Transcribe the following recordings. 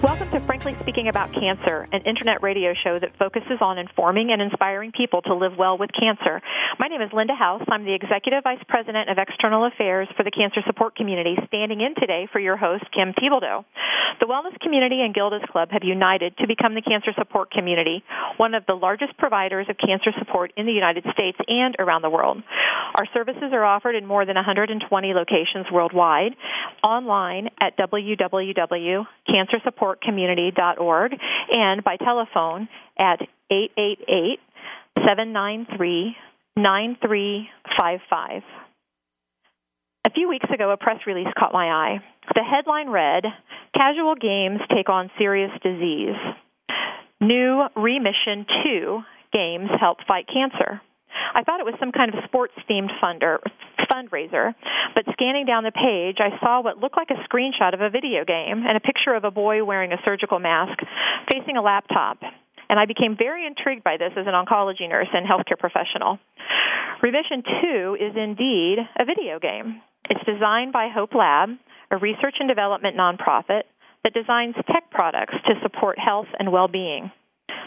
Welcome to Frankly Speaking About Cancer, an internet radio show that focuses on informing and inspiring people to live well with cancer. My name is Linda House. I'm the Executive Vice President of External Affairs for the Cancer Support Community, standing in today for your host, Kim Thiboldeaux. The Wellness Community and Gilda's Club have united to become the Cancer Support Community, one of the largest providers of cancer support in the United States and around the world. Our services are offered in more than 120 locations worldwide, online at www.cancersupport supportcommunity.org and by telephone at 888 793 9355. A few weeks ago, a press release caught my eye. The headline read Casual Games Take on Serious Disease. New Remission 2 Games Help Fight Cancer. I thought it was some kind of sports themed funder, fundraiser, but scanning down the page, I saw what looked like a screenshot of a video game and a picture of a boy wearing a surgical mask facing a laptop. And I became very intrigued by this as an oncology nurse and healthcare professional. Remission 2 is indeed a video game. It's designed by Hope Lab, a research and development nonprofit that designs tech products to support health and well being.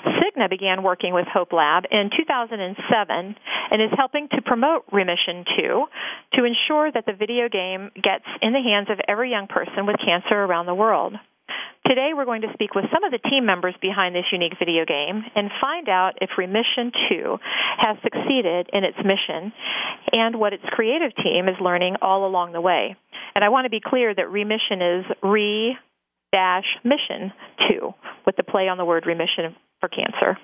Cigna began working with Hope Lab in 2007 and is helping to promote Remission 2 to ensure that the video game gets in the hands of every young person with cancer around the world. Today, we're going to speak with some of the team members behind this unique video game and find out if Remission 2 has succeeded in its mission and what its creative team is learning all along the way. And I want to be clear that Remission is re dash mission 2 with the play on the word remission for cancer.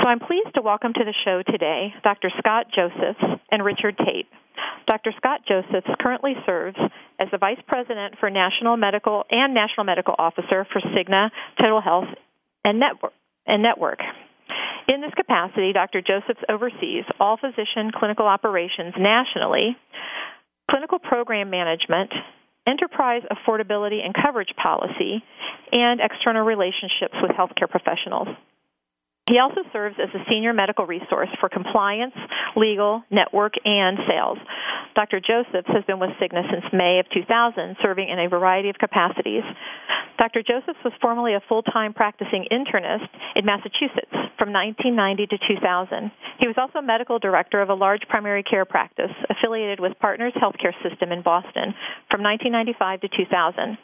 So I'm pleased to welcome to the show today Dr. Scott Josephs and Richard Tate. Dr. Scott Josephs currently serves as the Vice President for National Medical and National Medical Officer for Cigna Total Health and Network. And Network. In this capacity, Dr. Josephs oversees all physician clinical operations nationally, clinical program management, enterprise affordability and coverage policy, and external relationships with healthcare professionals. He also serves as a senior medical resource for compliance, legal, network, and sales. Dr. Josephs has been with Cigna since May of 2000, serving in a variety of capacities. Dr. Josephs was formerly a full time practicing internist in Massachusetts from 1990 to 2000. He was also medical director of a large primary care practice affiliated with Partners Healthcare System in Boston from 1995 to 2000.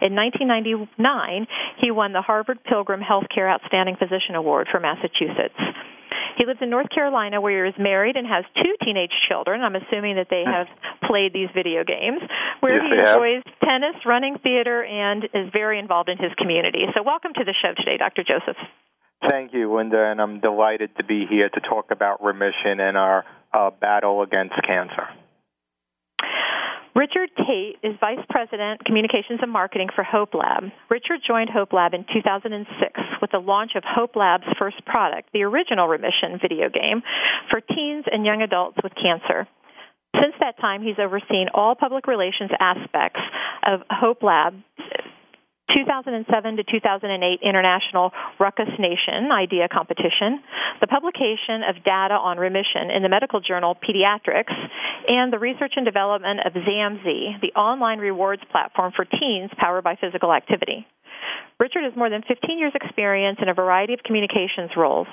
In 1999, he won the Harvard Pilgrim Healthcare Outstanding Physician Award for Massachusetts. He lives in North Carolina where he is married and has two teenage children. I'm assuming that they have played these video games, where yes, he enjoys have. tennis, running theater, and is very involved in his community. So, welcome to the show today, Dr. Joseph. Thank you, Linda, and I'm delighted to be here to talk about remission and our uh, battle against cancer. Richard Tate is Vice President, Communications and Marketing for Hope Lab. Richard joined Hope Lab in 2006 with the launch of Hope Lab's first product, the original Remission video game, for teens and young adults with cancer. Since that time, he's overseen all public relations aspects of Hope Lab 2007 to 2008 International Ruckus Nation Idea Competition, the publication of data on remission in the medical journal Pediatrics, and the research and development of Zamzee, the online rewards platform for teens powered by physical activity. Richard has more than 15 years' experience in a variety of communications roles.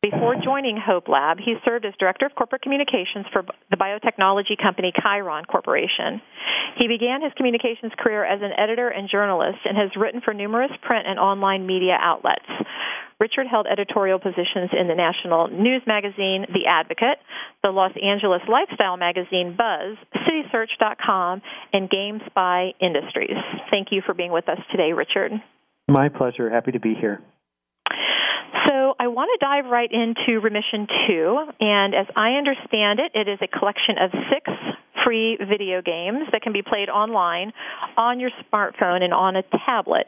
Before joining Hope Lab, he served as Director of Corporate Communications for the biotechnology company Chiron Corporation. He began his communications career as an editor and journalist and has written for numerous print and online media outlets. Richard held editorial positions in the national news magazine, The Advocate, the Los Angeles lifestyle magazine, Buzz, CitySearch.com, and GameSpy Industries. Thank you for being with us today, Richard. My pleasure. Happy to be here. So I want to dive right into Remission 2, and as I understand it, it is a collection of six free video games that can be played online on your smartphone and on a tablet.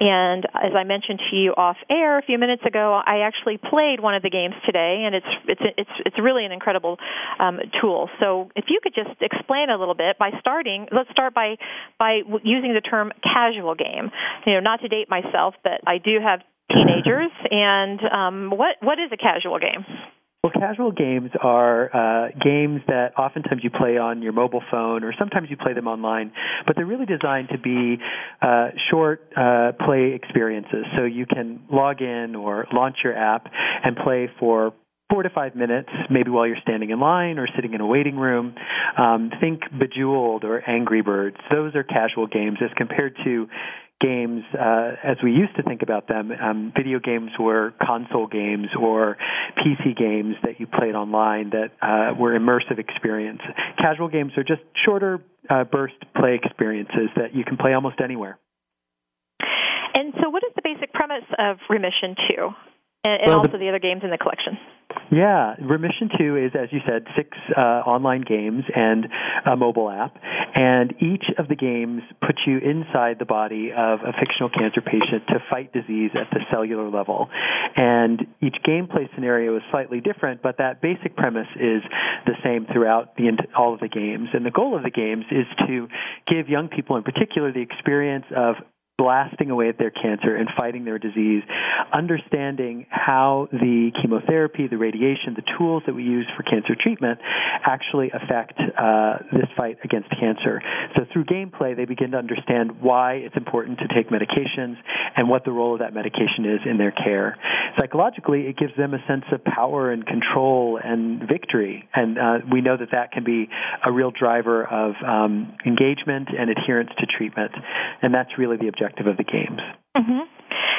And as I mentioned to you off air a few minutes ago, I actually played one of the games today, and it's it's it's it's really an incredible um, tool. So if you could just explain a little bit by starting, let's start by by using the term casual game. You know, not to date myself, but I do have teenagers. And um, what what is a casual game? Well, casual games are uh, games that oftentimes you play on your mobile phone, or sometimes you play them online, but they're really designed to be uh, short uh, play experiences. So you can log in or launch your app and play for four to five minutes, maybe while you're standing in line or sitting in a waiting room. Um, think Bejeweled or Angry Birds. Those are casual games as compared to games uh, as we used to think about them. Um, video games were console games or PC games that you played online that uh, were immersive experience. Casual games are just shorter uh, burst play experiences that you can play almost anywhere. And so, what is the basic premise of Remission 2 and, and well, also the, the other games in the collection? Yeah, Remission 2 is, as you said, six uh, online games and a mobile app. And each of the games puts you inside the body of a fictional cancer patient to fight disease at the cellular level. And each gameplay scenario is slightly different, but that basic premise is the same throughout the, all of the games. And the goal of the games is to give young people in particular the experience of blasting away at their cancer and fighting their disease, understanding how the chemotherapy, the radiation, the tools that we use for cancer treatment actually affect uh, this fight against cancer. So through gameplay, they begin to understand why it's important to take medications and what the role of that medication is in their care. Psychologically, it gives them a sense of power and control and victory, and uh, we know that that can be a real driver of um, engagement and adherence to treatment, and that's really the objective perspective of the games. Mm-hmm.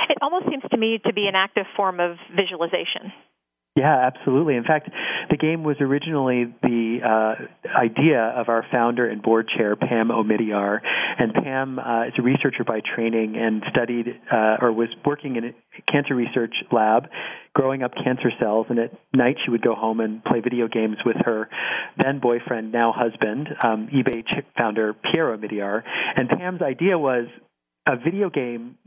It almost seems to me to be an active form of visualization. Yeah, absolutely. In fact, the game was originally the uh, idea of our founder and board chair, Pam Omidyar. And Pam uh, is a researcher by training and studied uh, or was working in a cancer research lab growing up cancer cells. And at night, she would go home and play video games with her then boyfriend, now husband, um, eBay founder Pierre Omidyar. And Pam's idea was a video game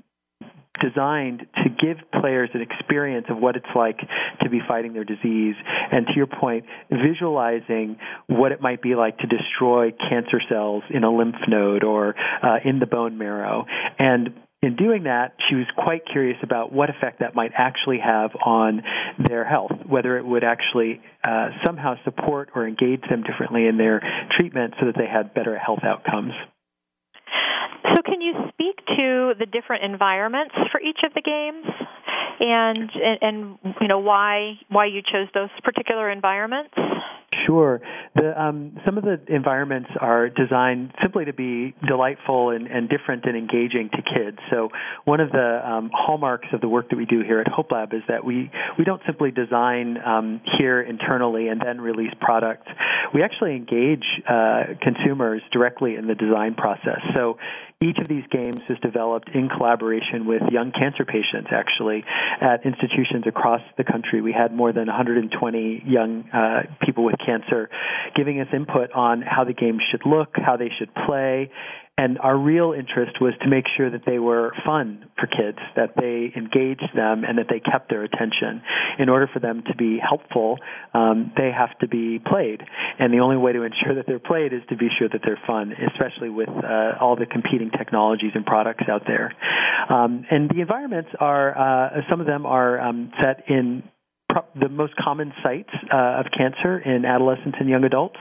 designed to give players an experience of what it's like to be fighting their disease and to your point visualizing what it might be like to destroy cancer cells in a lymph node or uh, in the bone marrow and in doing that, she was quite curious about what effect that might actually have on their health, whether it would actually uh, somehow support or engage them differently in their treatment so that they had better health outcomes. So, can you speak to the different environments for each of the games, and and, and you know why why you chose those particular environments? Sure. The, um, some of the environments are designed simply to be delightful and, and different and engaging to kids. So one of the um, hallmarks of the work that we do here at Hope Lab is that we, we don't simply design um, here internally and then release products. We actually engage uh, consumers directly in the design process. So each of these games is developed in collaboration with young cancer patients, actually, at institutions across the country. We had more than 120 young uh, people with cancer giving us input on how the games should look, how they should play, and our real interest was to make sure that they were fun for kids, that they engaged them, and that they kept their attention. In order for them to be helpful, um, they have to be played. And the only way to ensure that they're played is to be sure that they're fun, especially with uh, all the competing technologies and products out there. Um, and the environments are, uh, some of them are um, set in the most common sites uh, of cancer in adolescents and young adults.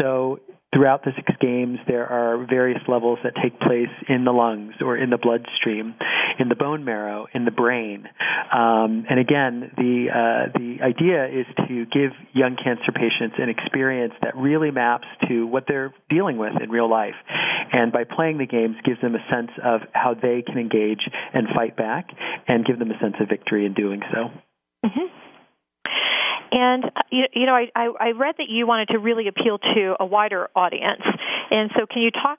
So throughout the six games, there are various levels that take place in the lungs or in the bloodstream, in the bone marrow, in the brain. Um, and again, the uh, the idea is to give young cancer patients an experience that really maps to what they're dealing with in real life. And by playing the games, gives them a sense of how they can engage and fight back, and give them a sense of victory in doing so. Mm-hmm. And uh, you, you know, I, I read that you wanted to really appeal to a wider audience, and so can you talk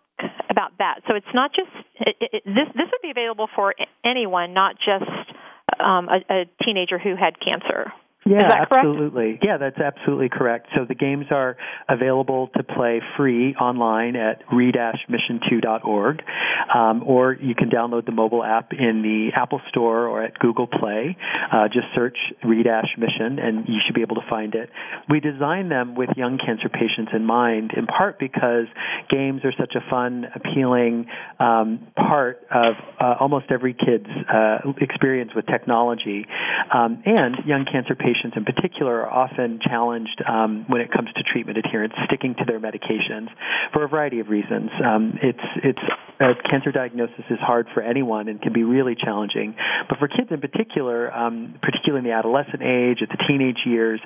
about that? So it's not just it, it, this. This would be available for anyone, not just um, a, a teenager who had cancer. Yeah, absolutely. Yeah, that's absolutely correct. So the games are available to play free online at re-mission2.org, um, or you can download the mobile app in the Apple Store or at Google Play. Uh, just search re-mission, and you should be able to find it. We designed them with young cancer patients in mind, in part because games are such a fun, appealing um, part of uh, almost every kid's uh, experience with technology, um, and young cancer patients patients in particular are often challenged um, when it comes to treatment adherence, sticking to their medications for a variety of reasons. Um, it's it's cancer diagnosis is hard for anyone and can be really challenging, but for kids in particular, um, particularly in the adolescent age, at the teenage years,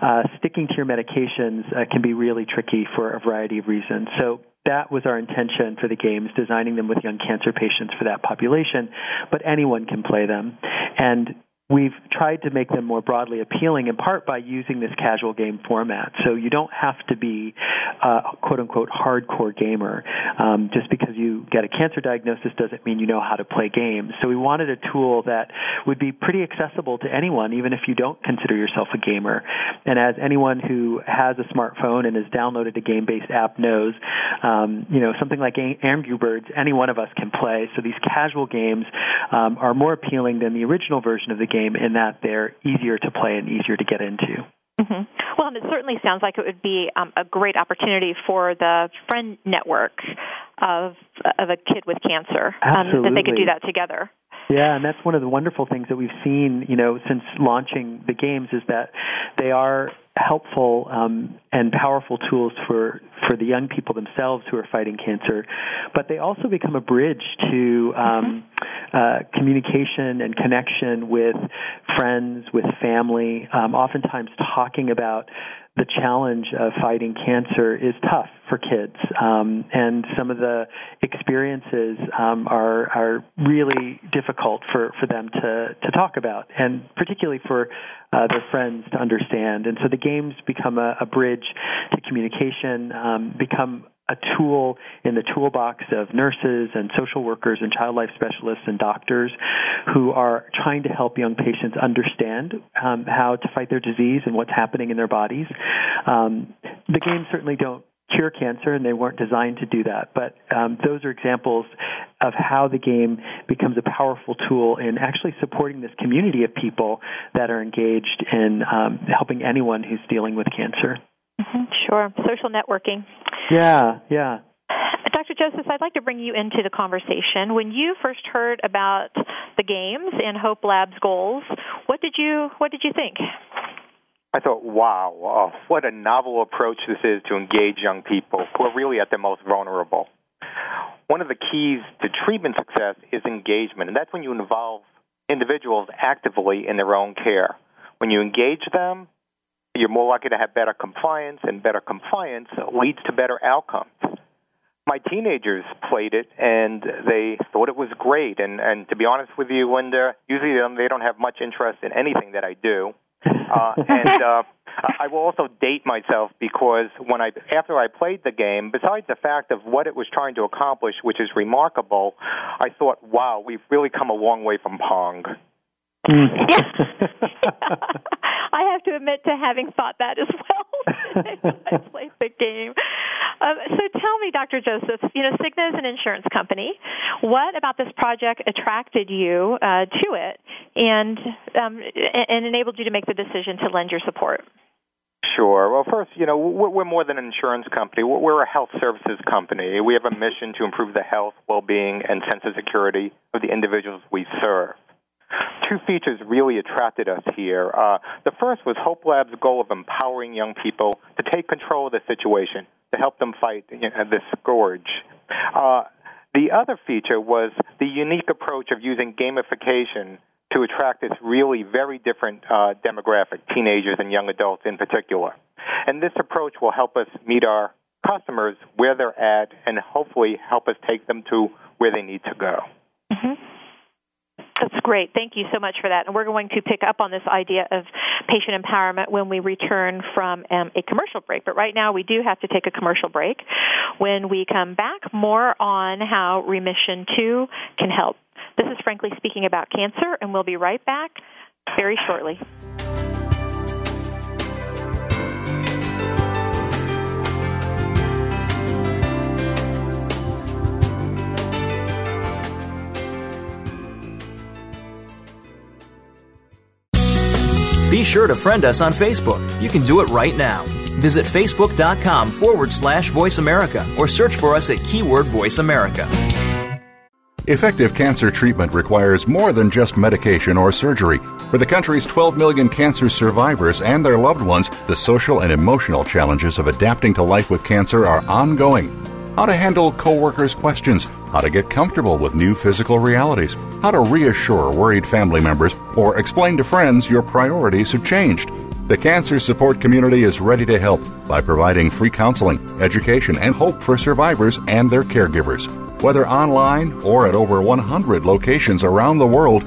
uh, sticking to your medications uh, can be really tricky for a variety of reasons. So that was our intention for the games, designing them with young cancer patients for that population, but anyone can play them. And we've tried to make them more broadly appealing in part by using this casual game format. So you don't have to be a quote unquote hardcore gamer. Um, just because you get a cancer diagnosis doesn't mean you know how to play games. So we wanted a tool that would be pretty accessible to anyone, even if you don't consider yourself a gamer. And as anyone who has a smartphone and has downloaded a game-based app knows, um, you know, something like Angry Birds, any one of us can play. So these casual games um, are more appealing than the original version of the game in that they're easier to play and easier to get into. Mm-hmm. Well, and it certainly sounds like it would be um, a great opportunity for the friend network of of a kid with cancer um, that they could do that together. Yeah, and that's one of the wonderful things that we've seen, you know, since launching the games is that they are helpful um, and powerful tools for for the young people themselves who are fighting cancer, but they also become a bridge to um, mm-hmm. uh, communication and connection with friends, with family. Um, oftentimes, talking about the challenge of fighting cancer is tough for kids, um, and some of the experiences um, are are really difficult for, for them to to talk about, and particularly for uh, their friends to understand. And so the games become a, a bridge to communication, um, become a tool in the toolbox of nurses and social workers and child life specialists and doctors who are trying to help young patients understand um, how to fight their disease and what's happening in their bodies. Um, the games certainly don't cure cancer, and they weren't designed to do that. But um, those are examples of how the game becomes a powerful tool in actually supporting this community of people that are engaged in um, helping anyone who's dealing with cancer. Mm-hmm, sure. Social networking. Yeah, yeah. Dr. Joseph, I'd like to bring you into the conversation. When you first heard about the games and Hope Lab's goals, what did you what did you think? I thought, wow, oh, what a novel approach this is to engage young people who are really at their most vulnerable. One of the keys to treatment success is engagement, and that's when you involve individuals actively in their own care. When you engage them, you're more likely to have better compliance, and better compliance leads to better outcomes. My teenagers played it and they thought it was great. And, and to be honest with you, Linda, usually they don't have much interest in anything that I do. Uh, and uh, I will also date myself because when I after I played the game, besides the fact of what it was trying to accomplish, which is remarkable, I thought, wow, we've really come a long way from Pong. Mm. I have to admit to having thought that as well. I played the game. Um, so tell me, Dr. Joseph, you know, Cigna is an insurance company. What about this project attracted you uh, to it and um, and enabled you to make the decision to lend your support? Sure. Well, first, you know, we're more than an insurance company. We're a health services company. We have a mission to improve the health, well-being, and sense of security of the individuals we serve two features really attracted us here. Uh, the first was Hope Lab's goal of empowering young people to take control of the situation, to help them fight you know, this scourge. Uh, the other feature was the unique approach of using gamification to attract this really very different uh, demographic, teenagers and young adults in particular. And this approach will help us meet our customers where they're at and hopefully help us take them to where they need to go. Mm-hmm. That's great. Thank you so much for that. And we're going to pick up on this idea of patient empowerment when we return from um, a commercial break. But right now, we do have to take a commercial break. When we come back, more on how Remission 2 can help. This is Frankly Speaking About Cancer, and we'll be right back very shortly. Be sure to friend us on Facebook. You can do it right now. Visit facebook.com forward slash voice America or search for us at keyword voice America. Effective cancer treatment requires more than just medication or surgery. For the country's 12 million cancer survivors and their loved ones, the social and emotional challenges of adapting to life with cancer are ongoing. How to handle coworkers' questions, how to get comfortable with new physical realities, how to reassure worried family members, or explain to friends your priorities have changed. The cancer support community is ready to help by providing free counseling, education, and hope for survivors and their caregivers. Whether online or at over 100 locations around the world,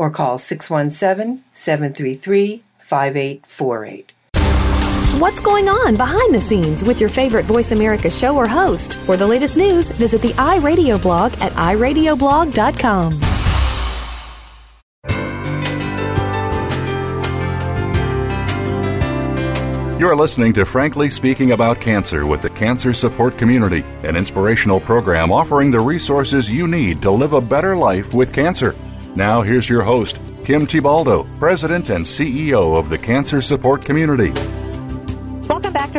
or call 617 733 5848. What's going on behind the scenes with your favorite Voice America show or host? For the latest news, visit the iRadio blog at iradioblog.com. You're listening to Frankly Speaking About Cancer with the Cancer Support Community, an inspirational program offering the resources you need to live a better life with cancer. Now, here's your host, Kim Thiboldeaux, President and CEO of the Cancer Support Community.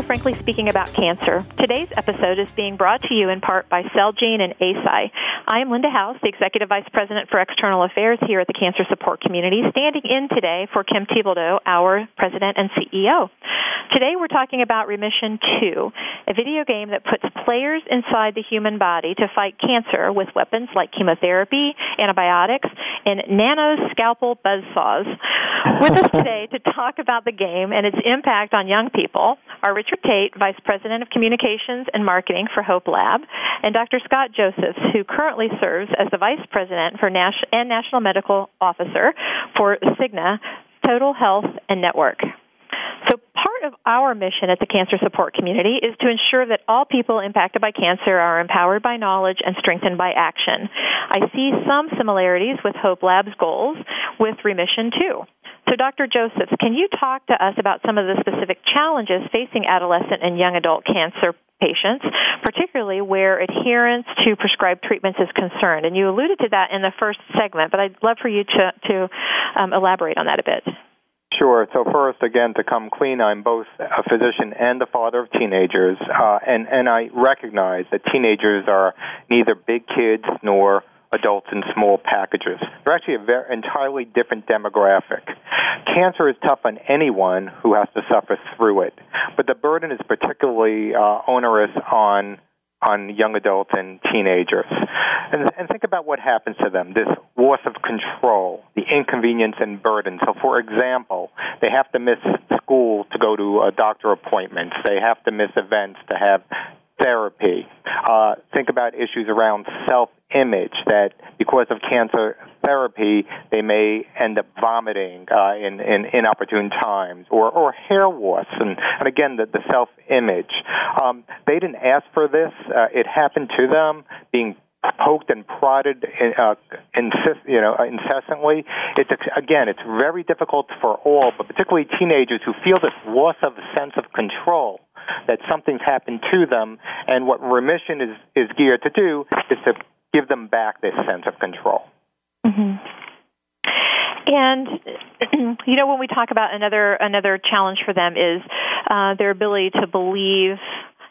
To Frankly Speaking About Cancer. Today's episode is being brought to you in part by Celgene and Eisai. I am Linda House, the Executive Vice President for External Affairs here at the Cancer Support Community, standing in today for Kim Thiboldeaux, our President and CEO. Today we're talking about Remission 2, a video game that puts players inside the human body to fight cancer with weapons like chemotherapy, antibiotics, and nanoscalpel buzzsaws. With us today to talk about the game and its impact on young people are Richard Tate, Vice President of Communications and Marketing for Hope Lab, and Dr. Scott Josephs, who currently serves as the Vice President for and National Medical Officer for Cigna Total Health and Network. So, part of our mission at the cancer support community is to ensure that all people impacted by cancer are empowered by knowledge and strengthened by action. I see some similarities with Hope Lab's goals with Remission too. So, Dr. Josephs, can you talk to us about some of the specific challenges facing adolescent and young adult cancer patients, particularly where adherence to prescribed treatments is concerned? And you alluded to that in the first segment, but I'd love for you to, to um, elaborate on that a bit. Sure. So first, again, to come clean, I'm both a physician and a father of teenagers, uh, and and I recognize that teenagers are neither big kids nor adults in small packages. They're actually a very entirely different demographic. Cancer is tough on anyone who has to suffer through it, but the burden is particularly uh, onerous on on young adults and teenagers. And, and think about what happens to them this loss of control, the inconvenience and burden. So, for example, they have to miss school to go to a doctor appointments, they have to miss events to have therapy. Uh, think about issues around self image that because of cancer therapy, they may end up vomiting uh, in, in inopportune times, or, or hair loss, and, and again, the, the self image. Um, they didn't ask for this, uh, it happened to them, being poked and prodded uh, insist, you know, incessantly. It's again, it's very difficult for all, but particularly teenagers who feel this loss of sense of control that something's happened to them, and what remission is is geared to do is to give them back this sense of control. Mm-hmm. And you know, when we talk about another another challenge for them is uh, their ability to believe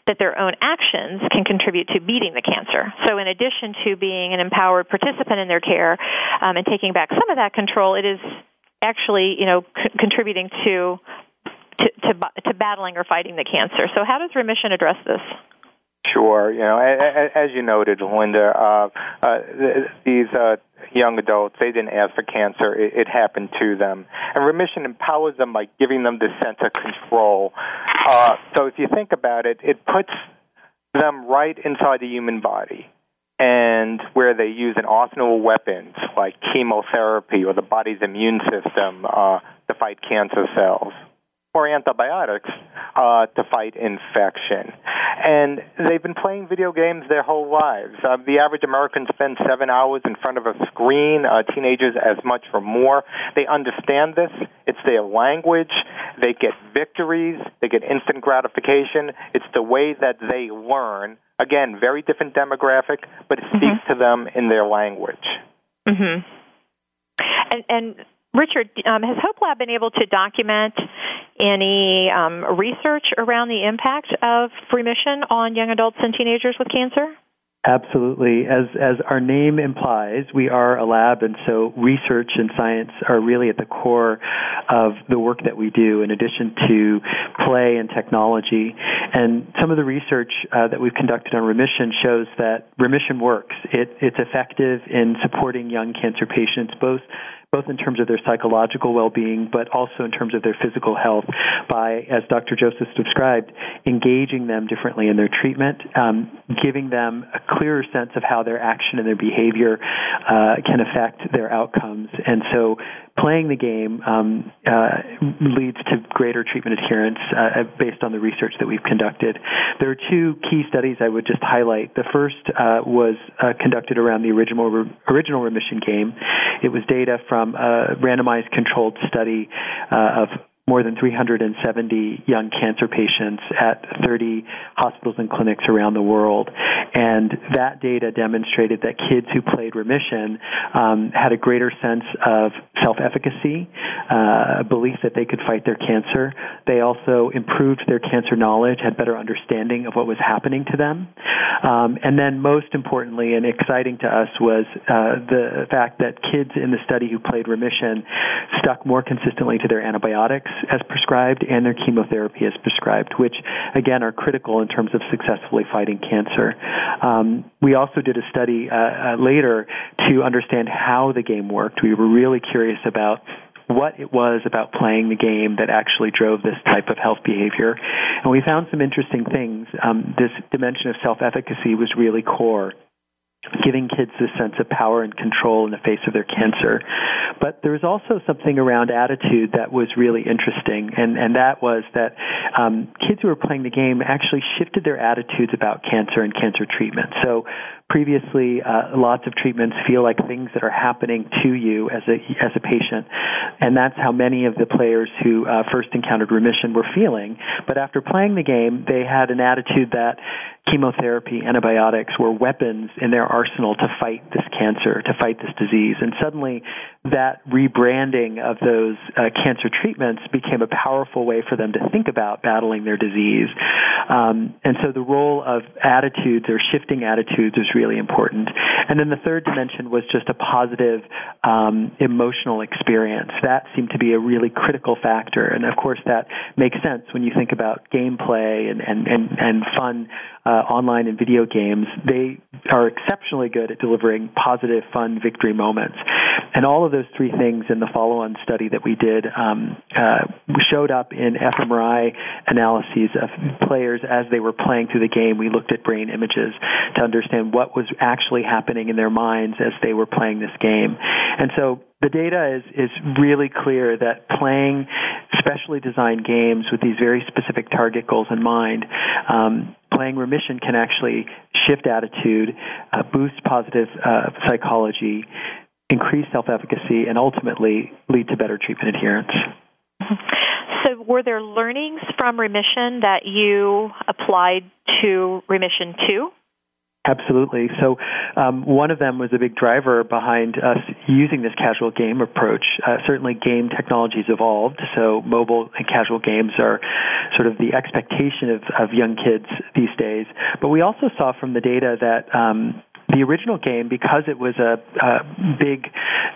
that their own actions can contribute to beating the cancer. So, in addition to being an empowered participant in their care um, and taking back some of that control, it is actually, you know, c- contributing to, to to to battling or fighting the cancer. So, how does remission address this? Sure. You know, as you noted, Linda, uh, uh, these uh, young adults, they didn't ask for cancer. It, it happened to them. And remission empowers them by giving them this sense of control. Uh, so if you think about it, it puts them right inside the human body and where they use an arsenal of weapons like chemotherapy or the body's immune system uh, to fight cancer cells or antibiotics uh, to fight infection. And they've been playing video games their whole lives. Uh, the average American spends seven hours in front of a screen, uh, teenagers as much or more. They understand this. It's their language. They get victories. They get instant gratification. It's the way that they learn. Again, very different demographic, but it speaks mm-hmm. to them in their language. Mm-hmm. And, and Richard, um, has Hope Lab been able to document any um, research around the impact of remission on young adults and teenagers with cancer? Absolutely. As as our name implies, we are a lab, and so research and science are really at the core of the work that we do. In addition to play and technology, and some of the research uh, that we've conducted on remission shows that remission works. It, it's effective in supporting young cancer patients, both both in terms of their psychological well-being, but also in terms of their physical health by, as Dr. Joseph described, engaging them differently in their treatment, um, giving them a clearer sense of how their action and their behavior uh, can affect their outcomes. And so playing the game um, uh, leads to greater treatment adherence uh, based on the research that we've conducted. There are two key studies I would just highlight. The first uh, was uh, conducted around the original original remission game. It was data from a randomized controlled study uh, of more than 370 young cancer patients at 30 hospitals and clinics around the world. And that data demonstrated that kids who played remission um, had a greater sense of self efficacy, uh, a belief that they could fight their cancer. They also improved their cancer knowledge, had better understanding of what was happening to them. Um, and then, most importantly and exciting to us, was uh, the fact that kids in the study who played remission stuck more consistently to their antibiotics as prescribed and their chemotherapy as prescribed, which again are critical in terms of successfully fighting cancer. Um, we also did a study uh, uh, later to understand how the game worked. We were really curious about what it was about playing the game that actually drove this type of health behavior. And we found some interesting things. Um, this dimension of self efficacy was really core giving kids this sense of power and control in the face of their cancer. But there was also something around attitude that was really interesting, and, and that was that um, kids who were playing the game actually shifted their attitudes about cancer and cancer treatment. So previously uh, lots of treatments feel like things that are happening to you as a as a patient and that's how many of the players who uh, first encountered remission were feeling but after playing the game they had an attitude that chemotherapy antibiotics were weapons in their arsenal to fight this cancer to fight this disease. And suddenly that rebranding of those uh, cancer treatments became a powerful way for them to think about battling their disease. Um, and so the role of attitudes or shifting attitudes was really important. And then the third dimension was just a positive um, emotional experience. That seemed to be a really critical factor. And of course, that makes sense when you think about gameplay and, and, and, and fun uh, online and video games. They are exceptionally good at delivering positive, fun victory moments. And all of those three things in the follow on study that we did um, uh, showed up in fMRI analyses of players as they were playing through the game. We looked at brain images to understand what was actually happening in their minds as they were playing this game. And so the data is, is really clear that playing specially designed games with these very specific target goals in mind, um, playing remission can actually shift attitude, uh, boost positive uh, psychology, increase self efficacy, and ultimately lead to better treatment adherence. So, were there learnings from remission that you applied to remission 2? Absolutely. So, um, one of them was a big driver behind us using this casual game approach. Uh, certainly, game technologies evolved, so mobile and casual games are sort of the expectation of, of young kids these days. But we also saw from the data that um, the original game, because it was a, a big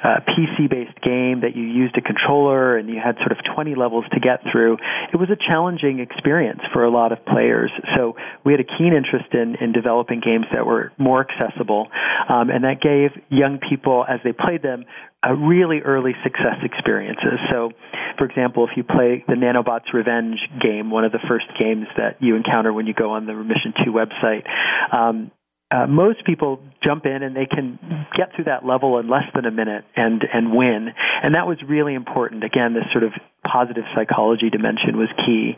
uh, PC-based game that you used a controller and you had sort of 20 levels to get through, it was a challenging experience for a lot of players. So we had a keen interest in, in developing games that were more accessible, um, and that gave young people, as they played them, a really early success experiences. So, for example, if you play the Nanobots Revenge game, one of the first games that you encounter when you go on the Remission 2 website, um, uh, most people jump in and they can get through that level in less than a minute and and win. And that was really important. Again this sort of positive psychology dimension was key.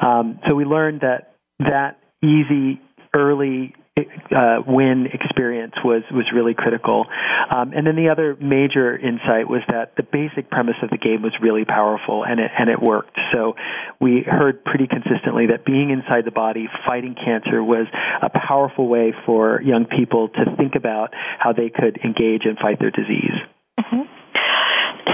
Um, so we learned that that easy early uh, win experience was was really critical. Um, and then the other major insight was that the basic premise of the game was really powerful and it and it worked. So we heard pretty consistently that being inside the body, fighting cancer, was a powerful way for young people to think about how they could engage and fight their disease. Mm-hmm.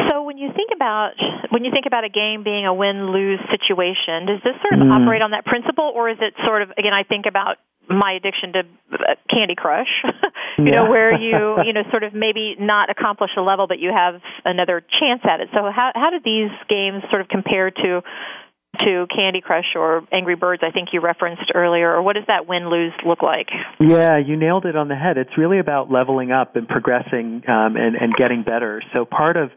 So when you think about when you think about a game being a win lose situation, does this sort of mm. operate on that principle, or is it sort of again? I think about my addiction to uh, Candy Crush, you yeah. know, where you you know sort of maybe not accomplish a level, but you have another chance at it. So how how do these games sort of compare to to Candy Crush or Angry Birds, I think you referenced earlier, or what does that win lose look like? Yeah, you nailed it on the head. It's really about leveling up and progressing um, and, and getting better. So part of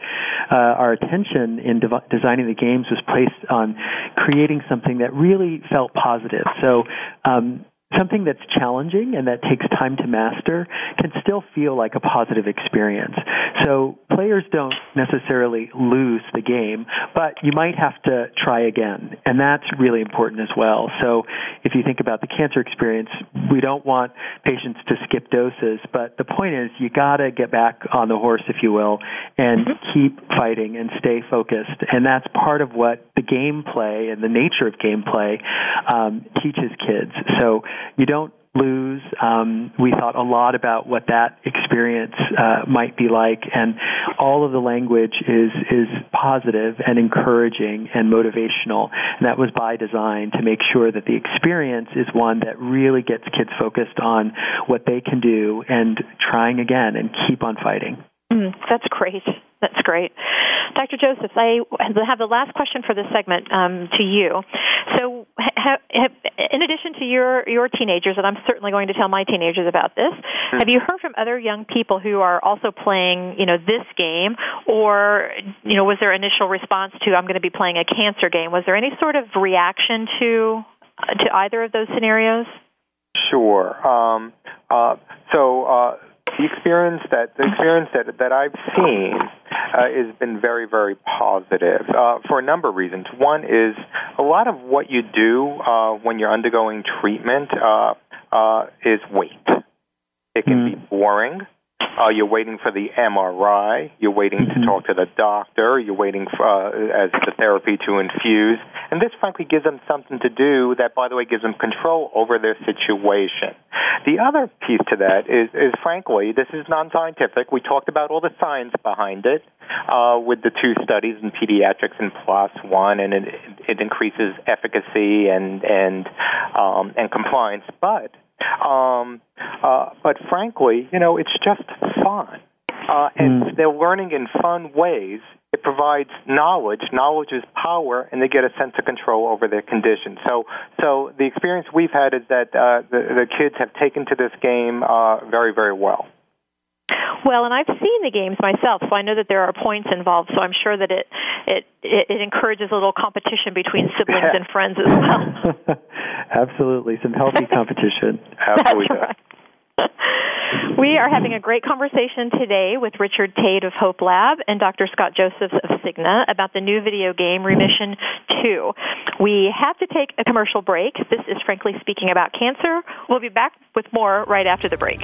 uh, our attention in de- designing the games was placed on creating something that really felt positive. So um, something that's challenging and that takes time to master can still feel like a positive experience. So players don't necessarily lose the game, but you might have to try again. And that's really important as well. So if you think about the cancer experience, we don't want patients to skip doses, but the point is you gotta get back on the horse, if you will, and mm-hmm. keep fighting and stay focused. And that's part of what the gameplay and the nature of gameplay um, teaches kids. So you don't lose. Um, we thought a lot about what that experience uh, might be like, and all of the language is is positive and encouraging and motivational. And that was by design to make sure that the experience is one that really gets kids focused on what they can do and trying again and keep on fighting. Mm, that's great. That's great. Dr. Joseph, I have the last question for this segment um, to you. So, ha, ha, in addition to your, your teenagers, and I'm certainly going to tell my teenagers about this, mm-hmm. have you heard from other young people who are also playing, you know, this game, or, you know, was there initial response to I'm going to be playing a cancer game? Was there any sort of reaction to to either of those scenarios? Sure. Um, uh, so. Uh, the experience that the experience that that I've seen uh, has been very very positive uh, for a number of reasons. One is a lot of what you do uh, when you're undergoing treatment uh, uh, is wait. It can mm. be boring. Uh, you're waiting for the MRI. You're waiting mm-hmm. to talk to the doctor. You're waiting for uh, as the therapy to infuse. And this, frankly, gives them something to do that, by the way, gives them control over their situation. The other piece to that is, is frankly, this is non-scientific. We talked about all the science behind it uh, with the two studies in pediatrics and PLOS One, and it, it increases efficacy and and um, and compliance. But um, uh, but frankly, you know, it's just fun. Uh, and mm. they're learning in fun ways. It provides knowledge. Knowledge is power, and they get a sense of control over their condition. So, so the experience we've had is that uh, the, the kids have taken to this game uh, very, very well. Well, and I've seen the games myself, so I know that there are points involved. So I'm sure that it it it, it encourages a little competition between siblings and friends as well. Absolutely, some healthy competition. Absolutely. That's right. We are having a great conversation today with Richard Tate of Hope Lab and Dr. Scott Josephs of Cigna about the new video game Remission 2. We have to take a commercial break. This is Frankly Speaking About Cancer. We'll be back with more right after the break.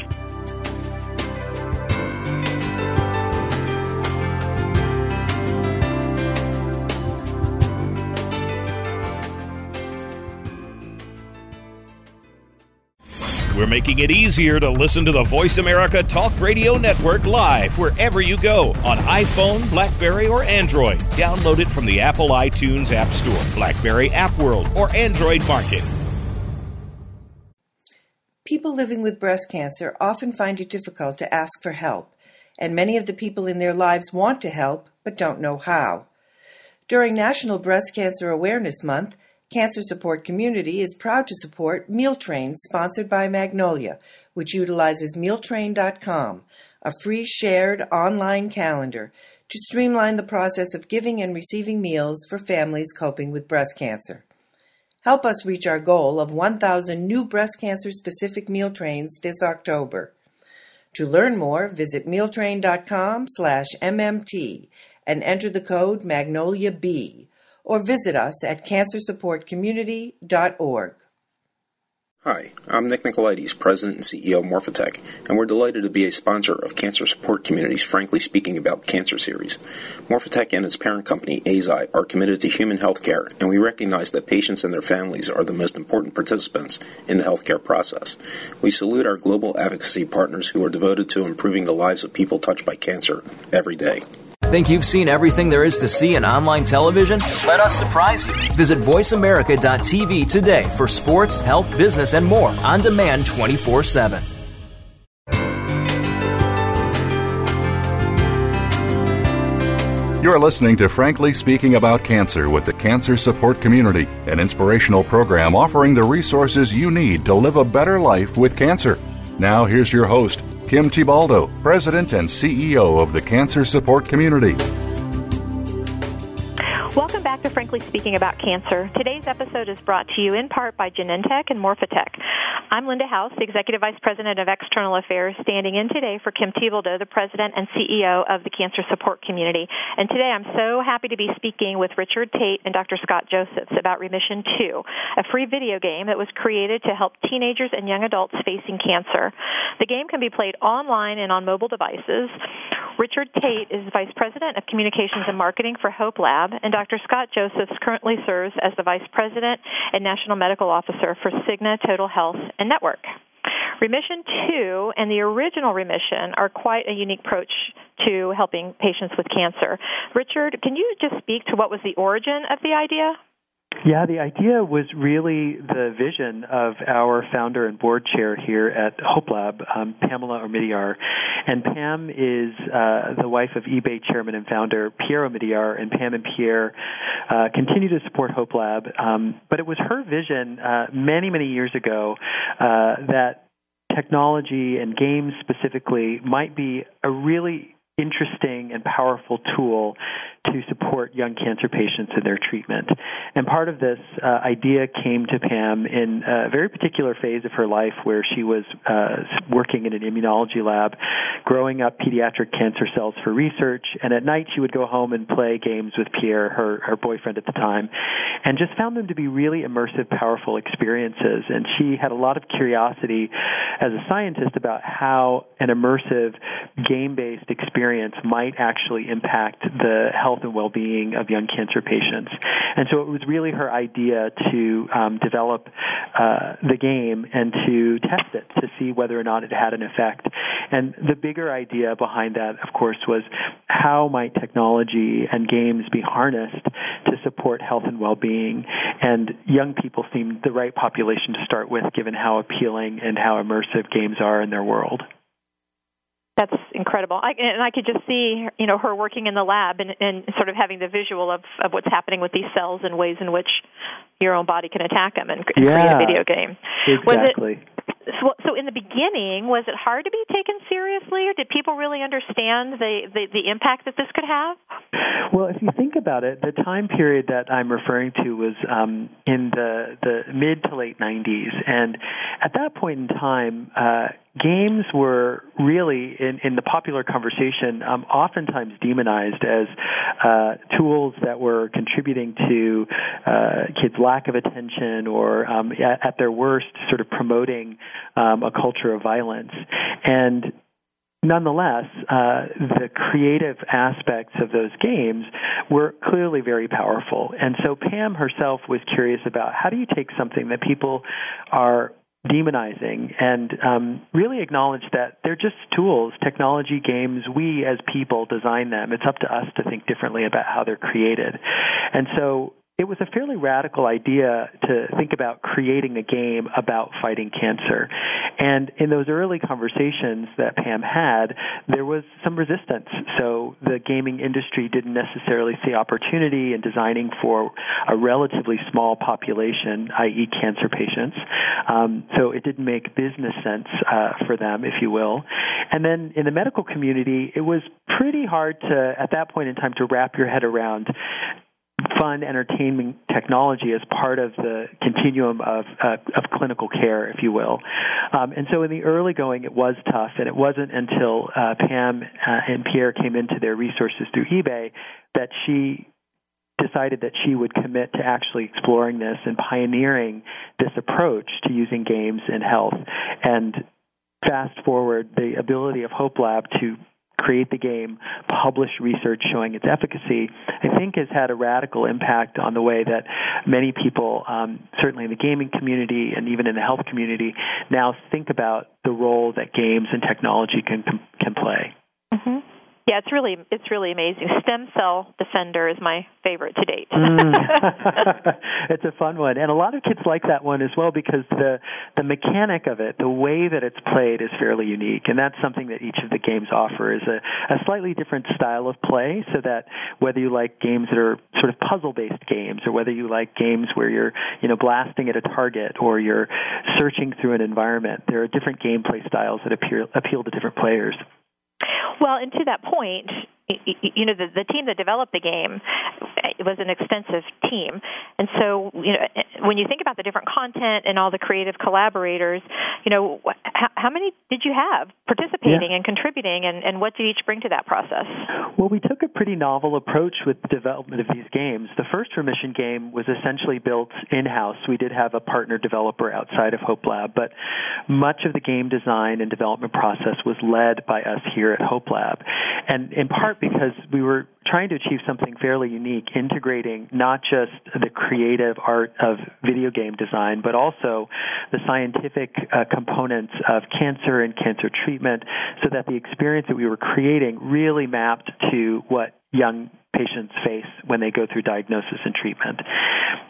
We're making it easier to listen to the Voice America Talk Radio Network live wherever you go on iPhone, Blackberry, or Android. Download it from the Apple iTunes App Store, Blackberry App World, or Android Market. People living with breast cancer often find it difficult to ask for help, and many of the people in their lives want to help but don't know how. During National Breast Cancer Awareness Month, Cancer Support Community is proud to support Meal Trains sponsored by Magnolia, which utilizes mealtrain.com, a free shared online calendar to streamline the process of giving and receiving meals for families coping with breast cancer. Help us reach our goal of 1,000 new breast cancer specific meal trains this October. To learn more, visit mealtrain.com/mmt and enter the code MagnoliaB or visit us at cancersupportcommunity.org. Hi, I'm Nick Nicolaides, President and CEO of Morphotek, and we're delighted to be a sponsor of Cancer Support Community's Frankly Speaking About Cancer series. Morphotek and its parent company, Eisai, are committed to human health care, and we recognize that patients and their families are the most important participants in the healthcare process. We salute our global advocacy partners who are devoted to improving the lives of people touched by cancer every day. Think you've seen everything there is to see in online television? Let us surprise you. Visit VoiceAmerica.tv today for sports, health, business, and more on demand 24 7. You're listening to Frankly Speaking About Cancer with the Cancer Support Community, an inspirational program offering the resources you need to live a better life with cancer. Now, here's your host, Kim Thiboldeaux, President and CEO of the Cancer Support Community. Welcome back to Frankly Speaking About Cancer. Today's episode is brought to you in part by Genentech and Morphotek. I'm Linda House, the Executive Vice President of External Affairs, standing in today for Kim Thiboldeaux, the President and CEO of the Cancer Support Community. And today I'm so happy to be speaking with Richard Tate and Dr. Scott Josephs about Remission 2, a free video game that was created to help teenagers and young adults facing cancer. The game can be played online and on mobile devices. Richard Tate is Vice President of Communications and Marketing for Hope Lab, and Dr. Scott Josephs currently serves as the Vice President and National Medical Officer for Cigna Total Health and Network. Remission 2 and the original remission are quite a unique approach to helping patients with cancer. Richard, can you just speak to what was the origin of the idea? Yeah, the idea was really the vision of our founder and board chair here at Hope Lab, um, Pamela Omidyar. And Pam is uh, the wife of eBay chairman and founder Pierre Omidyar, and Pam and Pierre uh, continue to support Hope Lab. Um, but it was her vision uh, many, many years ago uh, that technology and games specifically might be a really interesting and powerful tool to support young cancer patients in their treatment. And part of this uh, idea came to Pam in a very particular phase of her life where she was uh, working in an immunology lab, growing up pediatric cancer cells for research. And at night, she would go home and play games with Pierre, her, her boyfriend at the time, and just found them to be really immersive, powerful experiences. And she had a lot of curiosity as a scientist about how an immersive, game based experience might actually impact the health and well being of young cancer patients. And so it was really her idea to um, develop uh, the game and to test it to see whether or not it had an effect. And the bigger idea behind that, of course, was how might technology and games be harnessed to support health and well being. And young people seemed the right population to start with, given how appealing and how immersive games are in their world that's incredible. I, and I could just see, you know, her working in the lab and, and sort of having the visual of, of what's happening with these cells and ways in which your own body can attack them and, and yeah, create a video game. Exactly. It, so, so in the beginning, was it hard to be taken seriously, or did people really understand the, the, the impact that this could have? Well, if you think about it, the time period that I'm referring to was um, in the the mid to late 90s, and at that point in time, uh, games were really in, in the popular conversation um, oftentimes demonized as uh, tools that were contributing to uh, kids' lack of attention or um, at, at, their worst sort of promoting um, a culture of violence and Nonetheless, uh, the creative aspects of those games were clearly very powerful. And so Pam herself was curious about how do you take something that people are demonizing and um, really acknowledge that they're just tools, technology, games. We as people design them. It's up to us to think differently about how they're created. And so it was a fairly radical idea to think about creating a game about fighting cancer. And in those early conversations that Pam had, there was some resistance. So the gaming industry didn't necessarily see opportunity in designing for a relatively small population, i.e., cancer patients. Um, so it didn't make business sense uh, for them, if you will. And then in the medical community, it was pretty hard to, at that point in time, to wrap your head around fun entertainment technology as part of the continuum of uh, of clinical care, if you will. Um, and so in the early going, it was tough, and it wasn't until uh, Pam uh, and Pierre came into their resources through eBay that she decided that she would commit to actually exploring this and pioneering this approach to using games in health. And fast forward, the ability of Hope Lab to create the game, publish research showing its efficacy, I think has had a radical impact on the way that many people, um, certainly in the gaming community and even in the health community, now think about the role that games and technology can can play. Mm-hmm. Yeah, it's really it's really amazing. Stem Cell Defender is my favorite to date. mm. it's a fun one, and a lot of kids like that one as well because the the mechanic of it, the way that it's played, is fairly unique, and that's something that each of the games offer is a, a slightly different style of play. So that whether you like games that are sort of puzzle based games, or whether you like games where you're you know blasting at a target or you're searching through an environment, there are different gameplay styles that appeal appeal to different players. Well, and to that point, you know, the, the team that developed the game it was an extensive team, and so you know, when you think about the different content and all the creative collaborators, you know, how, how many did you have participating yeah. and contributing, and, and what did each bring to that process? Well, we took a pretty novel approach with the development of these games. The first remission game was essentially built in-house. We did have a partner developer outside of Hope Lab, but much of the game design and development process was led by us here at Hope Lab, and in part because we were trying to achieve something fairly unique, integrating not just the creative art of video game design, but also the scientific uh, components of cancer and cancer treatment, so that the experience that we were creating really mapped to what young patients face when they go through diagnosis and treatment.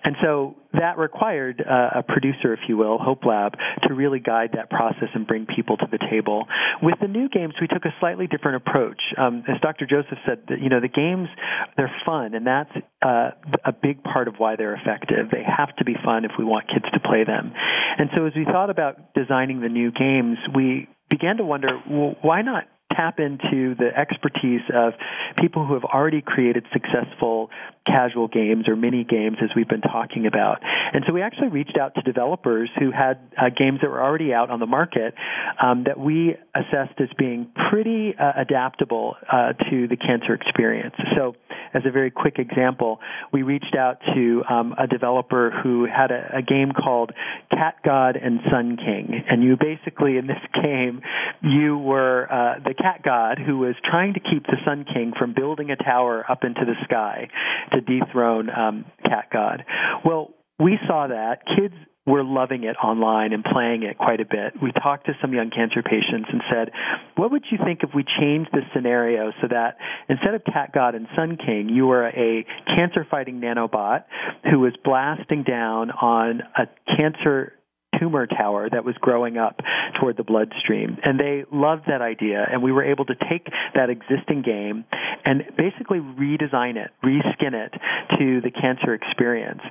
And so that required uh, a producer, if you will, Hope Lab, to really guide that process and bring people to the table. With the new games, we took a slightly different approach. Um, as Dr. Joseph said, you know, the games, they're fun, and that's uh, a big part of why they're effective. They have to be fun if we want kids to play them. And so as we thought about designing the new games, we began to wonder, well, why not tap into the expertise of people who have already created successful casual games or mini games as we've been talking about. And so we actually reached out to developers who had uh, games that were already out on the market um, that we assessed as being pretty uh, adaptable uh, to the cancer experience. So as a very quick example, we reached out to um, a developer who had a, a game called Cat God and Sun King. And you basically, in this game, you were uh, the cat god who was trying to keep the Sun King from building a tower up into the sky to dethrone um, Cat God. Well, we saw that kids were loving it online and playing it quite a bit. We talked to some young cancer patients and said, what would you think if we changed the scenario so that instead of Cat God and Sun King, you were a cancer fighting nanobot who was blasting down on a cancer tumor tower that was growing up toward the bloodstream. And they loved that idea, and we were able to take that existing game and basically redesign it, reskin it to the cancer experience.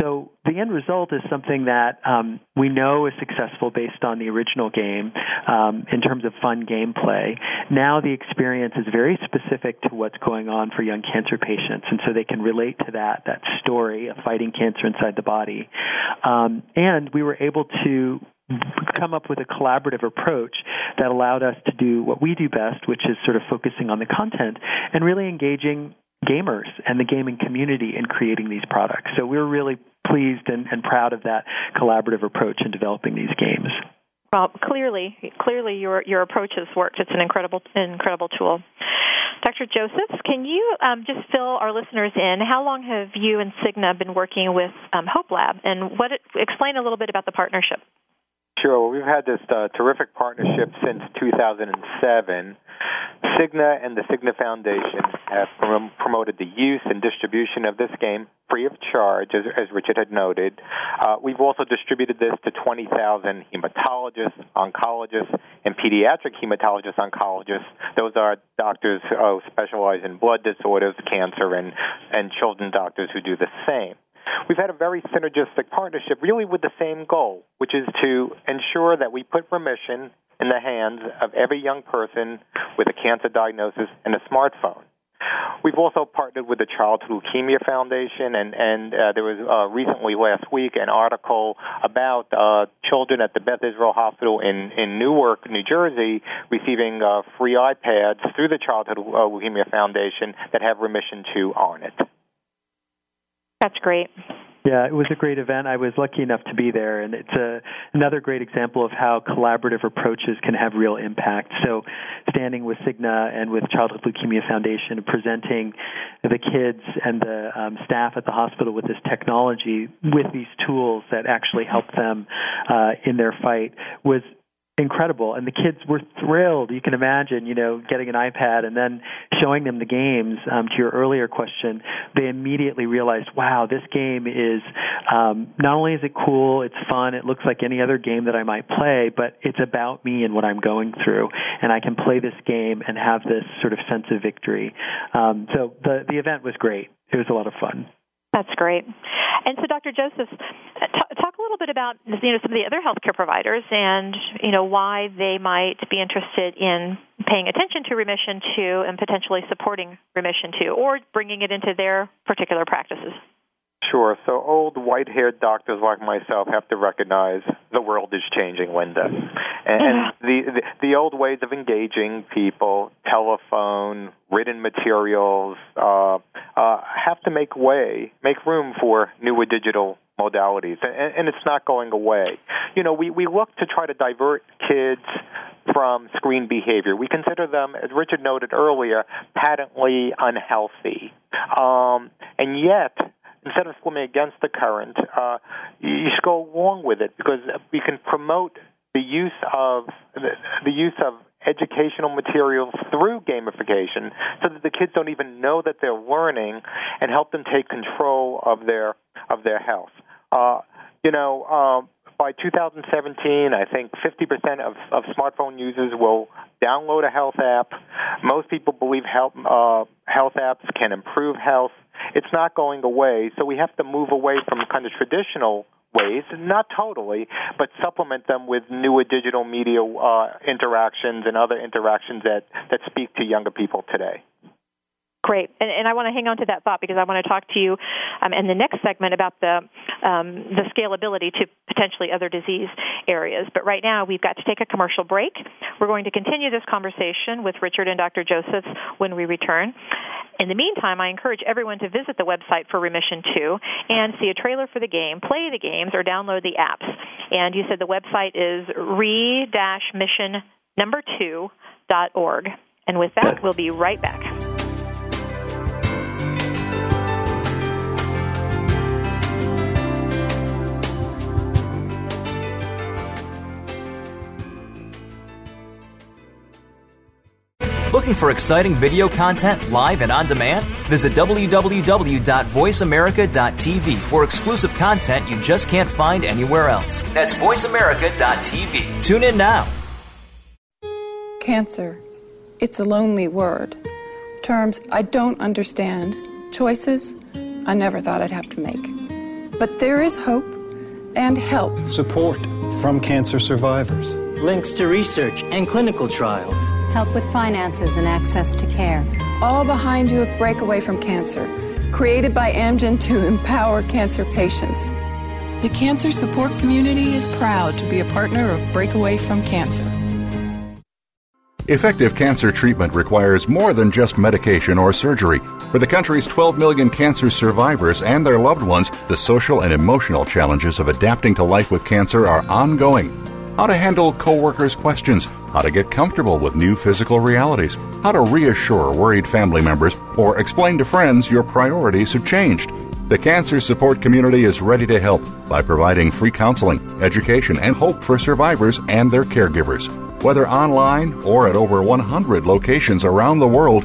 So the end result is something that um, we know is successful based on the original game um, in terms of fun gameplay. Now the experience is very specific to what's going on for young cancer patients, and so they can relate to that that story of fighting cancer inside the body. Um, and we were able to come up with a collaborative approach that allowed us to do what we do best, which is sort of focusing on the content and really engaging gamers and the gaming community in creating these products. So we're really pleased and, and proud of that collaborative approach in developing these games. Well, clearly, clearly your your approach has worked. It's an incredible incredible tool. Dr. Josephs, can you um, just fill our listeners in? How long have you and Cigna been working with um, Hope Lab, and what? It, explain a little bit about the partnership. Sure. Well, we've had this uh, terrific partnership since 2007. Cigna and the Cigna Foundation have prom- promoted the use and distribution of this game free of charge, as, as Richard had noted. Uh, we've also distributed this to 20,000 hematologists, oncologists, and pediatric hematologist oncologists. Those are doctors who specialize in blood disorders, cancer, and, and children doctors who do the same. We've had a very synergistic partnership, really with the same goal, which is to ensure that we put remission in the hands of every young person with a cancer diagnosis and a smartphone. We've also partnered with the Childhood Leukemia Foundation, and, and uh, there was uh, recently last week an article about uh, children at the Beth Israel Hospital in, in Newark, New Jersey, receiving uh, free iPads through the Childhood Leukemia Foundation that have remission 2 on it. That's great. Yeah, it was a great event. I was lucky enough to be there, and it's a, another great example of how collaborative approaches can have real impact. So, standing with Cigna and with Childhood Leukemia Foundation, presenting the kids and the um, staff at the hospital with this technology, with these tools that actually help them uh, in their fight, was incredible. And the kids were thrilled you can imagine you know getting an ipad and then showing them the games um, to your earlier question. They immediately realized wow this game is um, not only is it cool it's fun it looks like any other game that i might play but it's about me and what i'm going through. And i can play this game and have this sort of sense of victory. Um, so the the event was great. It was a lot of fun that's great. And so, Dr. Joseph, uh, t- talk a little bit about you know some of the other healthcare providers and you know why they might be interested in paying attention to remission two and potentially supporting remission two or bringing it into their particular practices. Sure. So old white-haired doctors like myself have to recognize the world is changing, Linda, and, and the, the the old ways of engaging people, telephone, written materials, uh, uh, have to make way, make room for newer digital modalities, and, and it's not going away. You know, we we look to try to divert kids from screen behavior. We consider them, as Richard noted earlier, patently unhealthy, um, and yet instead of swimming against the current, uh, you should go along with it because we can promote the use of the, the use of educational materials through gamification so that the kids don't even know that they're learning and help them take control of their of their health. Uh, you know, um, by 2017, I think 50% of, of smartphone users will download a health app. Most people believe health, uh, health apps can improve health. It's not going away, so we have to move away from kind of traditional ways, not totally, but supplement them with newer digital media uh, interactions and other interactions that, that speak to younger people today. Great, and, and I want to hang on to that thought because I want to talk to you um, in the next segment about the um, the scalability to potentially other disease areas. But right now, we've got to take a commercial break. We're going to continue this conversation with Richard and Dr. Josephs when we return. In the meantime, I encourage everyone to visit the website for Remission 2 and see a trailer for the game, play the games, or download the apps. And you said the website is re-mission number 2.org. And with that, we'll be right back. Looking for exciting video content live and on demand? Visit www.voiceamerica.tv for exclusive content you just can't find anywhere else. That's voiceamerica.tv. Tune in now. Cancer. It's a lonely word. Terms I don't understand. Choices I never thought I'd have to make. But there is hope and help. Support from cancer survivors. Links to research and clinical trials help with finances and access to care. All behind you at Breakaway from Cancer, created by Amgen to empower cancer patients. The cancer support community is proud to be a partner of Breakaway from Cancer. Effective cancer treatment requires more than just medication or surgery. For the country's 12 million cancer survivors and their loved ones, the social and emotional challenges of adapting to life with cancer are ongoing how to handle coworkers' questions, how to get comfortable with new physical realities, how to reassure worried family members, or explain to friends your priorities have changed. The cancer support community is ready to help by providing free counseling, education, and hope for survivors and their caregivers. Whether online or at over 100 locations around the world,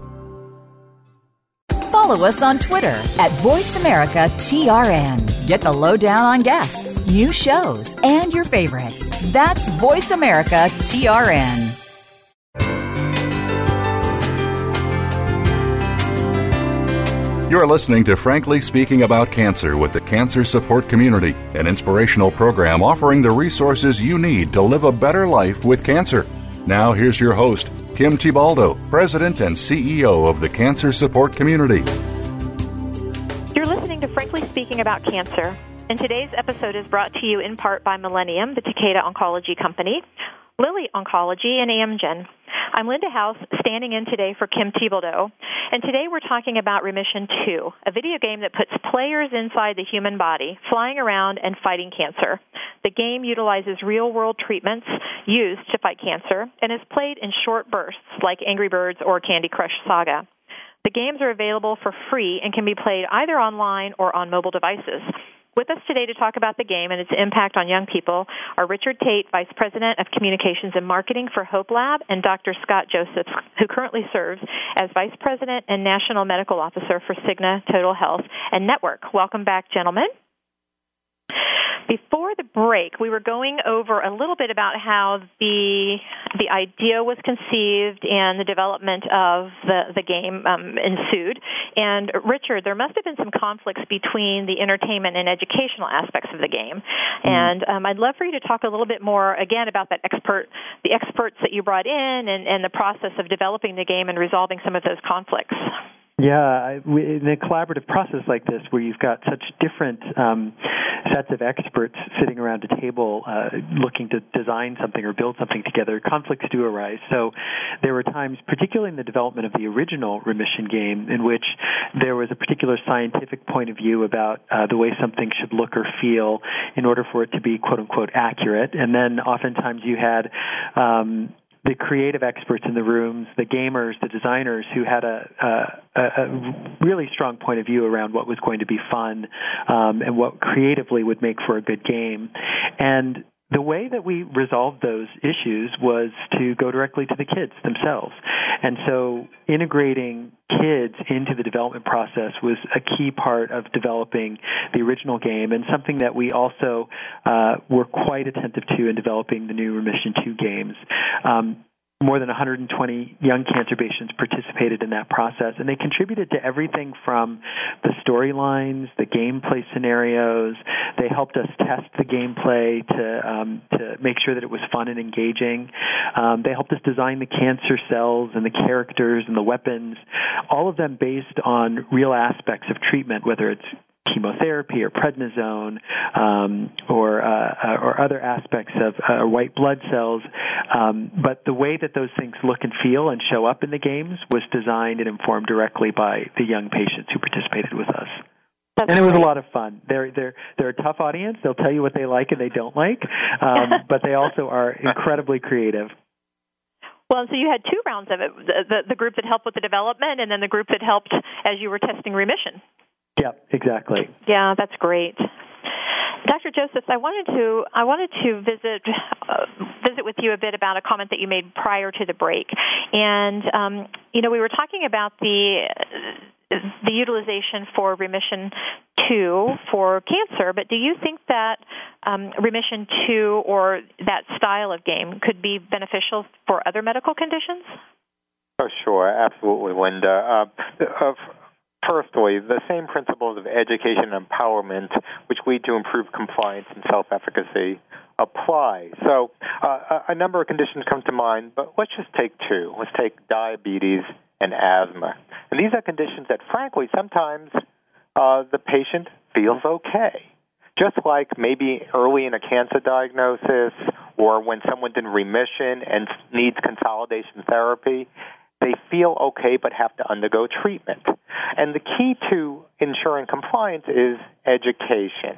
follow us on Twitter at VoiceAmericaTRN. Get the lowdown on guests, new shows, and your favorites. That's VoiceAmericaTRN. You're listening to Frankly Speaking About Cancer with the Cancer Support Community, an inspirational program offering the resources you need to live a better life with cancer. Now, here's your host, Kim Thiboldeaux, President and CEO of the Cancer Support Community. You're listening to Frankly Speaking About Cancer, and today's episode is brought to you in part by Millennium, the Takeda Oncology Company, Lilly Oncology, and Amgen. I'm Linda House, standing in today for Kim Thiboldeaux, and today we're talking about Remission 2, a video game that puts players inside the human body, flying around and fighting cancer. The game utilizes real world treatments used to fight cancer and is played in short bursts like Angry Birds or Candy Crush Saga. The games are available for free and can be played either online or on mobile devices. With us today to talk about the game and its impact on young people are Richard Tate, Vice President of Communications and Marketing for Hope Lab, and Dr. Scott Josephs, who currently serves as Vice President and National Medical Officer for Cigna Total Health and Network. Welcome back, gentlemen. Before the break, we were going over a little bit about how the the idea was conceived and the development of the the game um, ensued. And Richard, there must have been some conflicts between the entertainment and educational aspects of the game. Mm-hmm. And um, I'd love for you to talk a little bit more again about that expert, the experts that you brought in, and, and the process of developing the game and resolving some of those conflicts. Yeah, in a collaborative process like this, where you've got such different um, sets of experts sitting around a table uh, looking to design something or build something together, conflicts do arise. So there were times, particularly in the development of the original remission game, in which there was a particular scientific point of view about uh, the way something should look or feel in order for it to be quote unquote accurate. And then oftentimes you had um, the creative experts in the rooms, the gamers, the designers who had a, a, a really strong point of view around what was going to be fun um, and what creatively would make for a good game. And the way that we resolved those issues was to go directly to the kids themselves. And so integrating kids into the development process was a key part of developing the original game and something that we also uh, were quite attentive to in developing the new Remission 2 games. Um, more than 120 young cancer patients participated in that process, and they contributed to everything from the storylines, the gameplay scenarios. They helped us test the gameplay to um, to make sure that it was fun and engaging. Um, they helped us design the cancer cells and the characters and the weapons, all of them based on real aspects of treatment, whether it's chemotherapy or prednisone um, or uh, uh, or other aspects of uh, white blood cells. Um, but the way that those things look and feel and show up in the games was designed and informed directly by the young patients who participated with us. That's and it was great. a lot of fun. They're they're they're a tough audience. They'll tell you what they like and they don't like, um, but they also are incredibly creative. Well, so you had two rounds of it: the, the, the group that helped with the development, and then the group that helped as you were testing remission. Yep, exactly. Yeah, that's great. Dr. Josephs, I wanted to I wanted to visit uh, visit with you a bit about a comment that you made prior to the break, and um, you know we were talking about the the utilization for remission two for cancer, but do you think that um, remission two or that style of game could be beneficial for other medical conditions? Oh, sure, absolutely, Linda. Uh, uh, Firstly, the same principles of education and empowerment, which lead to improved compliance and self efficacy, apply. So, uh, a number of conditions come to mind, but let's just take two. Let's take diabetes and asthma. And these are conditions that, frankly, sometimes uh, the patient feels okay. Just like maybe early in a cancer diagnosis or when someone's in remission and needs consolidation therapy, they feel okay but have to undergo treatment. And the key to ensuring compliance is education.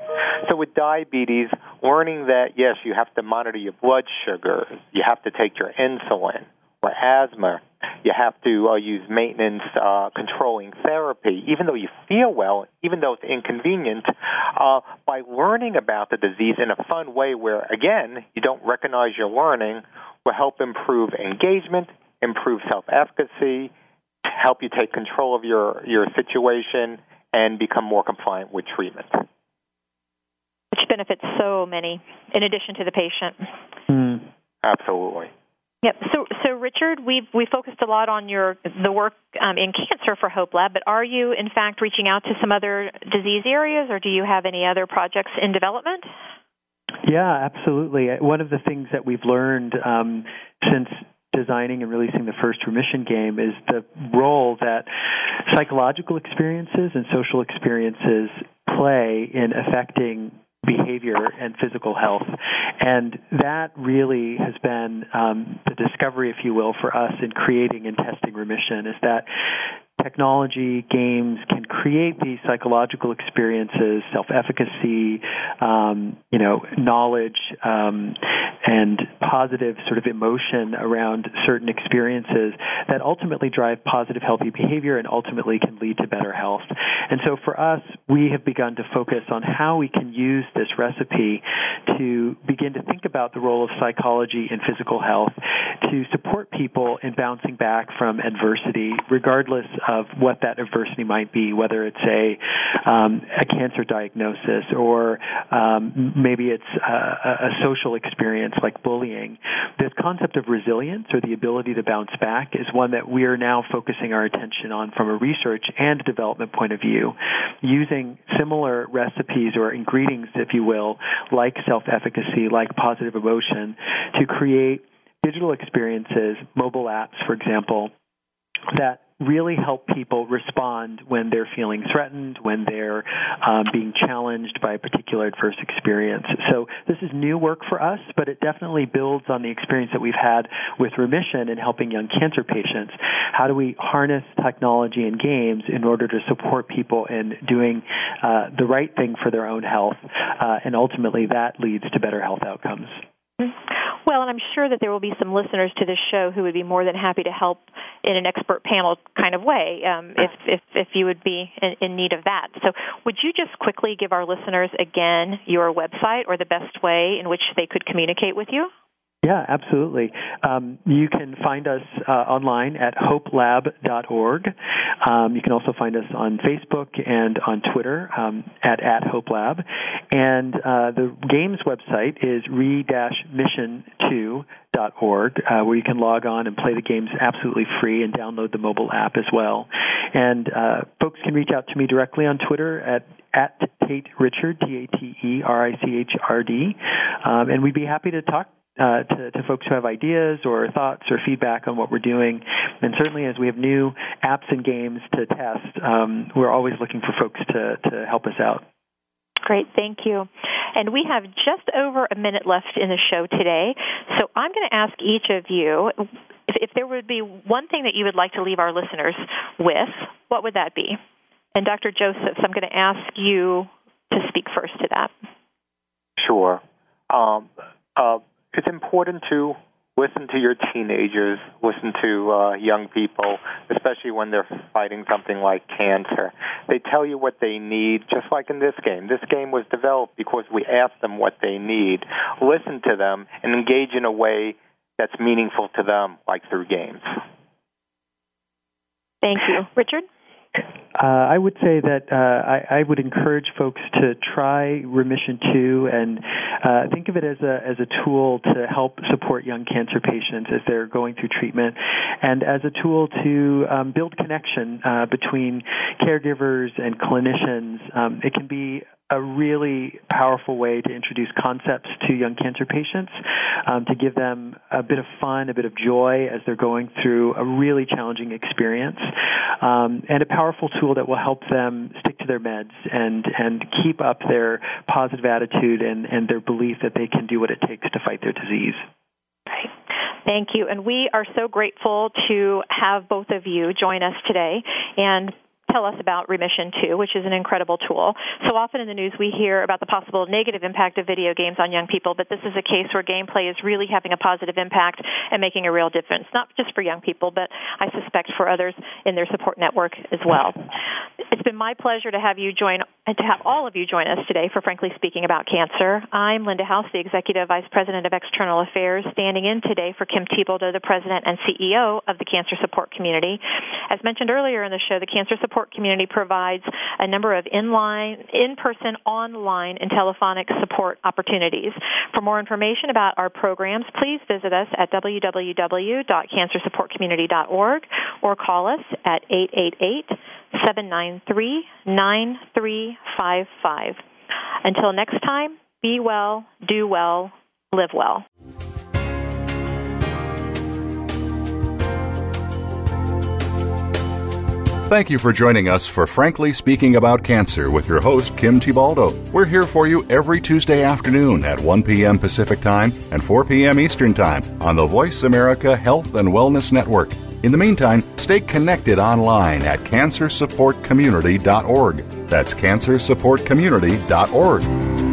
So with diabetes, learning that yes, you have to monitor your blood sugar, you have to take your insulin, or asthma, you have to uh, use maintenance uh, controlling therapy, even though you feel well, even though it's inconvenient, uh, by learning about the disease in a fun way where, again, you don't recognize you're learning, will help improve engagement, improve self efficacy, help you take control of your, your situation, and become more compliant with treatment. Which benefits so many, in addition to the patient. Mm. Absolutely. Yep. So, so Richard, we've we focused a lot on your the work um, in cancer for Hope Lab, but are you in fact reaching out to some other disease areas, or do you have any other projects in development? Yeah, absolutely. One of the things that we've learned um, since designing and releasing the first remission game is the role that psychological experiences and social experiences play in affecting behavior and physical health. And that really has been um, the discovery, if you will, for us in creating and testing remission is that technology, games can create these psychological experiences, self-efficacy, um, you know, knowledge, um, and positive sort of emotion around certain experiences that ultimately drive positive, healthy behavior and ultimately can lead to better health. And so for us, we have begun to focus on how we can use this recipe to begin to think about the role of psychology in physical health to support people in bouncing back from adversity, regardless of what that adversity might be, whether it's a um, a cancer diagnosis or um, maybe it's a, a social experience like bullying. This concept of resilience or the ability to bounce back is one that we are now focusing our attention on from a research and development point of view, using similar recipes or ingredients, if you will, like self-efficacy, like positive emotion, to create digital experiences, mobile apps, for example, that really help people respond when they're feeling threatened, when they're um, being challenged by a particular adverse experience. So this is new work for us, but it definitely builds on the experience that we've had with remission and helping young cancer patients. How do we harness technology and games in order to support people in doing uh, the right thing for their own health, uh, and ultimately that leads to better health outcomes. Well, and I'm sure that there will be some listeners to this show who would be more than happy to help in an expert panel kind of way um, if, if, if you would be in, in need of that. So, would you just quickly give our listeners again your website or the best way in which they could communicate with you? Yeah, absolutely. Um, you can find us uh, online at hopelab.org. Um, you can also find us on Facebook and on Twitter um, at, at hopelab. And uh, the game's website is re-mission2.org, uh, where you can log on and play the games absolutely free and download the mobile app as well. And uh, folks can reach out to me directly on Twitter at at Tate Richard, T A T E R I C H R D, um, and we'd be happy to talk uh, to, to, folks who have ideas or thoughts or feedback on what we're doing. And certainly, as we have new apps and games to test, um, we're always looking for folks to, to help us out. Great, thank you. And we have just over a minute left in the show today. So I'm going to ask each of you if, if there would be one thing that you would like to leave our listeners with, what would that be? And Dr. Josephs, I'm going to ask you to speak first to that. Sure. Um, uh, it's important to listen to your teenagers, listen to uh, young people, especially when they're fighting something like cancer. They tell you what they need, just like in this game. This game was developed because we asked them what they need. Listen to them and engage in a way that's meaningful to them, like through games. Thank you. Richard? Uh, I would say that uh, I, I, would encourage folks to try Remission 2 and uh, think of it as a as a tool to help support young cancer patients as they're going through treatment, and as a tool to um, build connection uh, between caregivers and clinicians. Um, it can be a really powerful way to introduce concepts to young cancer patients, um, to give them a bit of fun, a bit of joy as they're going through a really challenging experience, um, and a powerful tool that will help them stick to their meds and and keep up their positive attitude and and their belief that they can do what it takes to fight their disease. Right. Thank you. And we are so grateful to have both of you join us today. And tell us about Remission 2, which is an incredible tool. So often in the news we hear about the possible negative impact of video games on young people, but this is a case where gameplay is really having a positive impact and making a real difference, not just for young people, but I suspect for others in their support network as well. It's been my pleasure to have you join and to have all of you join us today for Frankly Speaking About Cancer. I'm Linda House, the Executive Vice President of External Affairs, standing in today for Kim Thiboldeaux, the President and CEO of the Cancer Support Community. As mentioned earlier in the show, the Cancer support community provides a number of in-line, in-person, online, and telephonic support opportunities. For more information about our programs, please visit us at www.cancersupportcommunity.org or call us at 888 793 9355. Until next time, be well, do well, live well. Thank you for joining us for Frankly Speaking About Cancer with your host, Kim Thiboldeaux. We're here for you every Tuesday afternoon at 1 p.m. Pacific Time and 4 p.m. Eastern Time on the Voice America Health and Wellness Network. In the meantime, stay connected online at cancersupportcommunity.org. That's cancersupportcommunity.org.